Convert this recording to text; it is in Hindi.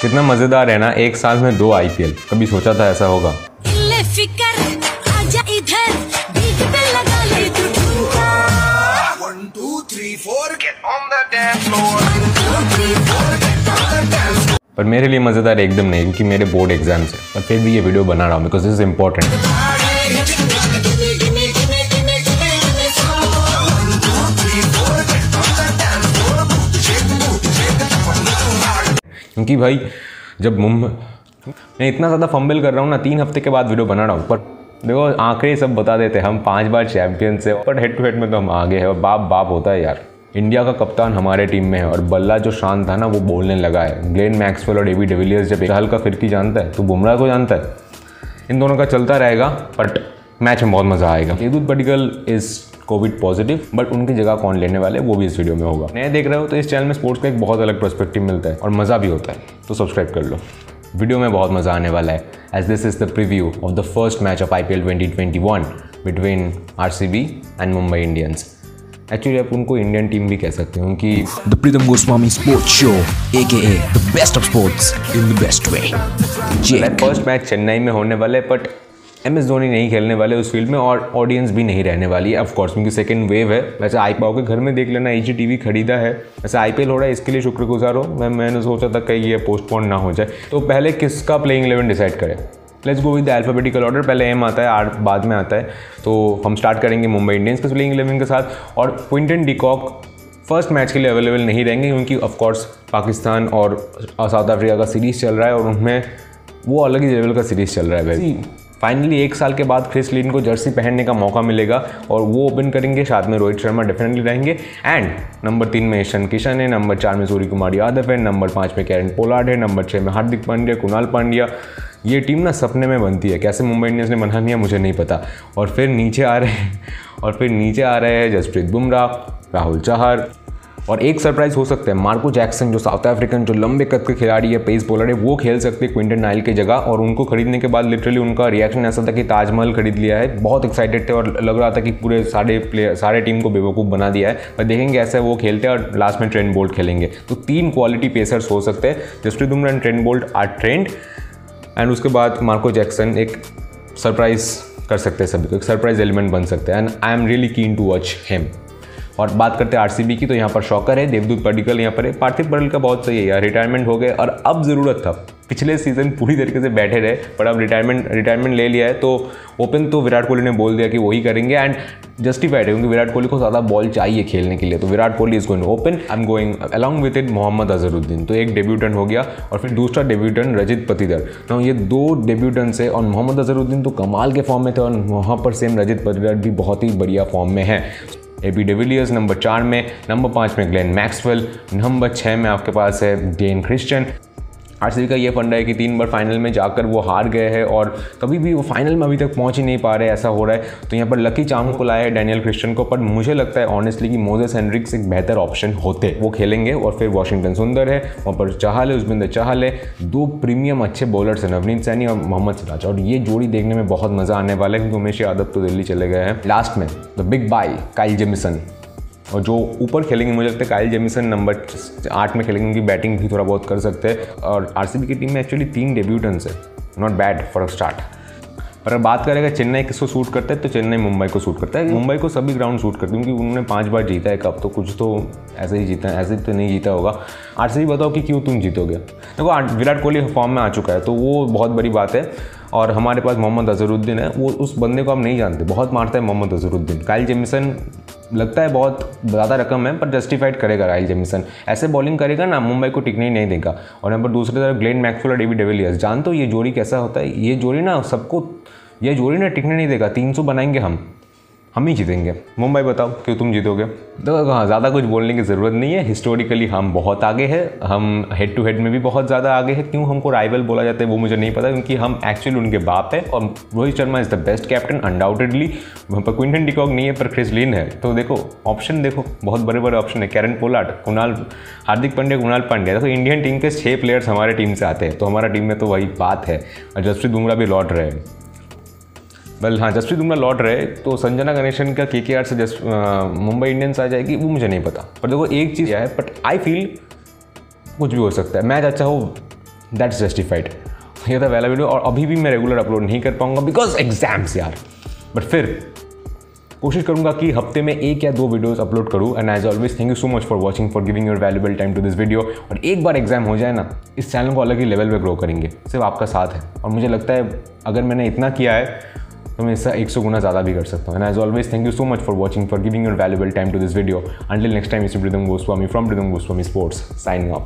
कितना मज़ेदार है ना एक साल में दो आईपीएल कभी सोचा था ऐसा होगा तू. पर मेरे लिए मज़ेदार एकदम नहीं क्योंकि मेरे बोर्ड एग्ज़ाम्स है पर फिर भी ये वीडियो बना रहा हूँ बिकॉज़ इज़ इम्पोर्टेंट क्योंकि भाई, जब मुंबई मैं इतना ज़्यादा फंबल कर रहा हूँ ना, तीन हफ़्ते के बाद वीडियो बना रहा हूँ। पर देखो, आंकड़े सब बता देते हैं, हम पाँच बार चैंपियन से पर हेड टू हेड में तो हम आगे हैं, और बाप बाप होता है यार। इंडिया का कप्तान हमारे टीम में है, और बल्ला जो शांत था ना, वो बोलने लगा है। ग्लेन मैक्सवेल और एबी डिविलियर्स जब चहल का फिरकी जानता है तो बुमराह को जानता है। इन दोनों का चलता रहेगा बट मैच में बहुत मज़ा आएगा। यदुत Padikkal is COVID positive but उनकी जगह कौन लेने वाले वो भी इस वीडियो में होगा नए देख रहे हो तो इस चैनल में स्पोर्ट्स का एक बहुत अलग पर्सपेक्टिव मिलता है और मज़ा भी होता है तो सब्सक्राइब कर लो वीडियो में बहुत मज़ा आने वाला है as this is the preview of the first match of I P L twenty twenty one between R C B and Mumbai Indians actually आप उनको इंडियन टीम भी कह सकते हो क्योंकि The Pritham Goswami Sports Show, aka the best of sports in the best way. Jake. First match Chennai में होने वाले बट एम एस धोनी नहीं खेलने वाले उस फ़ील्ड में और ऑडियंस भी नहीं रहने वाली है। ऑफकोर्स क्योंकि सेकंड वेव है। वैसे आई पाओ के घर में देख लेना एच टीवी खरीदा है। वैसे आई हो रहा है, इसके लिए शुक्रगुजार हो। मैं, मैंने सोचा था कहीं ये पोस्टपोन ना हो जाए। तो पहले किसका प्लेइंग इलेवन डिसाइड करें? Let's go with alphabetical order पहले एम आता है आर बाद में आता है। तो हम स्टार्ट करेंगे मुंबई इंडियंस के प्लेइंग इलेवन के साथ। और क्विंटन डिकॉक फ़र्स्ट मैच के लिए अवेलेबल नहीं रहेंगे क्योंकि ऑफकोर्स पाकिस्तान और साउथ अफ्रीका का सीरीज़ चल रहा है और उनमें वो अलग ही लेवल का सीरीज़ चल रहा है भाई। फाइनली एक साल के बाद क्रिस लिन को जर्सी पहनने का मौका मिलेगा और वो ओपन करेंगे, साथ में रोहित शर्मा डेफिनेटली रहेंगे। एंड नंबर तीन में ईशान किशन है नंबर चार में सूर्य कुमार यादव है नंबर पाँच में कैरन पोलार्ड है नंबर छः में हार्दिक पांड्या कुणाल पांड्या ये टीम ना सपने में बनती है। कैसे मुंबई इंडियंस ने बना लिया मुझे नहीं पता। और फिर नीचे आ रहे हैं, और फिर नीचे आ रहे हैं जसप्रीत बुमराह, राहुल चाहर। और एक सरप्राइज़ हो सकता है। मार्को जैक्सन, जो साउथ अफ्रीकन, जो लंबे कद के खिलाड़ी है, पेस बॉलर है, वो खेल सकते हैं क्विंटन नाइल की जगह। और उनको खरीदने के बाद लिटरली उनका रिएक्शन ऐसा था कि ताजमहल खरीद लिया है। बहुत एक्साइटेड थे और लग रहा था कि पूरे सारे प्लेयर सारे टीम को बेवकूफ़ बना दिया है। पर देखेंगे ऐसा वो खेलते हैं और लास्ट में ट्रेंड बोल्ट खेलेंगे। तो तीन क्वालिटी पेसर्स हो सकते हैं। Jasprit Bumrah and Trent Boult are Trent and उसके बाद मार्को जैक्सन एक सरप्राइज़ कर सकते हैं सभी को। एक सरप्राइज़ एलिमेंट बन सकते हैं। And I am really keen to watch him और बात करते हैं आरसीबी की तो यहाँ पर शॉकर है, देवदूत पडिकल यहाँ पर है। पार्थिव पटेल का बहुत सही है यार रिटायरमेंट हो गए और अब ज़रूरत था। पिछले सीज़न पूरी तरीके से बैठे रहे, पर अब रिटायरमेंट रिटायरमेंट ले लिया है तो ओपन तो विराट कोहली ने बोल दिया कि वही करेंगे एंड जस्टिफाइड है, क्योंकि विराट कोहली को ज़्यादा बॉल चाहिए खेलने के लिए। तो Virat Kohli is going open I am going along with it Mohammad Azharuddin तो एक डेब्यूटन हो गया, और फिर दूसरा डेब्यूटन रजित पतिदर ना ये दो डेब्यूटन से और मोहम्मद अजहरुद्दीन तो कमाल के फॉर्म में थे, और वहाँ पर सेम रजित पतिदर भी बहुत ही बढ़िया फॉर्म में है। ए बी डिविलियर्स नंबर चार में नंबर पाँच में ग्लेन मैक्सवेल नंबर छः में आपके पास है डेन क्रिश्चियन आरसीबी का ये फंडा है कि तीन बार फाइनल में जाकर वो हार गए हैं और कभी भी वो फाइनल में अभी तक पहुँच ही नहीं पा रहे, ऐसा हो रहा है। तो यहाँ पर लकी चाम को लाया है डैनियल क्रिश्चियन को, पर मुझे लगता है ऑनेस्टली कि मोजेस हेनरिक्स एक बेहतर ऑप्शन होते। वो खेलेंगे और फिर वॉशिंगटन सुंदर है, वहाँ पर चाहल है उसबिंदर चाहल है। दो प्रीमियम अच्छे बॉलर्स हैं, नवनीत सैनी और मोहम्मद सिराज। और ये जोड़ी देखने में बहुत मज़ा आने वाला है, क्योंकि उमेश यादव तो दिल्ली चले गए हैं। लास्ट में the big buy Kyle Jamieson और जो ऊपर खेलेंगे, मुझे लगता है काइल जेमिसन नंबर आठ में खेलेंगे, उनकी बैटिंग भी थोड़ा बहुत कर सकते हैं। और आरसीबी की टीम में एक्चुअली तीन डेब्यूटेंस है not bad for a start पर अगर बात करेगा चेन्नई किसको सूट करता है तो चेन्नई मुंबई को सूट करता है। मुंबई को सभी ग्राउंड सूट करते हैं, क्योंकि उन्होंने पाँच बार जीता है कप तो कुछ तो ऐसे ही जीता है ऐसे तो नहीं जीता होगा। आरसीबी बताओ कि क्यों तुम जीतोगे? देखो विराट कोहली फॉर्म में आ चुका है तो वो बहुत बड़ी बात है। और हमारे पास मोहम्मद अजहरुद्दीन है, वो उस बंदे को आप नहीं जानते, बहुत मारता है मोहम्मद अजहरुद्दीन काइल जेमिसन लगता है बहुत ज़्यादा रकम है, पर जस्टिफाइड करेगा राइल जेमिसन ऐसे बॉलिंग करेगा ना, मुंबई को टिकने ही नहीं देगा। और यहाँ पर दूसरी तरफ़ ग्लेन मैक्सवेल और डेविड डेविलियर्स जानते हो ये जोड़ी कैसा होता है? ये जोड़ी ना सबको, ये जोड़ी ना टिकने नहीं देगा। तीन सौ बनाएँगे हम। हम ही जीतेंगे। मुंबई बताओ, क्यों तुम जीतोगे? तो हाँ ज़्यादा कुछ बोलने की ज़रूरत नहीं है। हिस्टोरिकली हम बहुत आगे हैं। हम हेड टू हेड में भी बहुत ज़्यादा आगे हैं। क्यों हमको राइवल बोला जाता है, वो मुझे नहीं पता, क्योंकि हम एक्चुअली उनके बाप है और Rohit Sharma is the best captain undoubtedly वहाँ पर क्विंटन डिकॉक नहीं है, पर क्रिस लिन है। तो देखो ऑप्शन देखो, बहुत बड़े बड़े ऑप्शन है। Kieron Pollard Krunal, Hardik Pandya, Krunal Pandya. देखो इंडियन टीम के छः प्लेयर्स हमारे टीम से आते हैं। तो हमारा टीम में तो वही बात है। और जसप्रीत बुमराह भी लौट रहे हैं। वेल हाँ जसप्रीत बुमराह लौट रहे तो संजना गणेशन का के के से जस्ट मुंबई इंडियंस आ जाएगी, वो मुझे नहीं पता। पर देखो, एक चीज़ है बट आई फील कुछ भी हो सकता है। मैच अच्छा हो दैट्स जस्टिफाइड ये था पहला वीडियो और अभी भी मैं रेगुलर अपलोड नहीं कर पाऊँगा बिकॉज़ एग्ज़ाम्स यार। बट फिर, कोशिश करूँगा कि हफ़्ते में एक या दो वीडियोस अपलोड करूँ and as always thank you so much for watching for giving your valuable time to this video और एक बार एग्ज़ाम हो जाए ना, इस चैनल को अलग ही लेवल पे ग्रो करेंगे। सिर्फ़ आपका साथ है। और मुझे लगता है, अगर मैंने इतना किया है तो मैं इससे एक सौ गुना ज़्यादा भी कर सकता हूँ। And as always thank you so much for watching for giving your valuable time to this video until next time is Pritam Goswami from Pritam Goswami sports signing up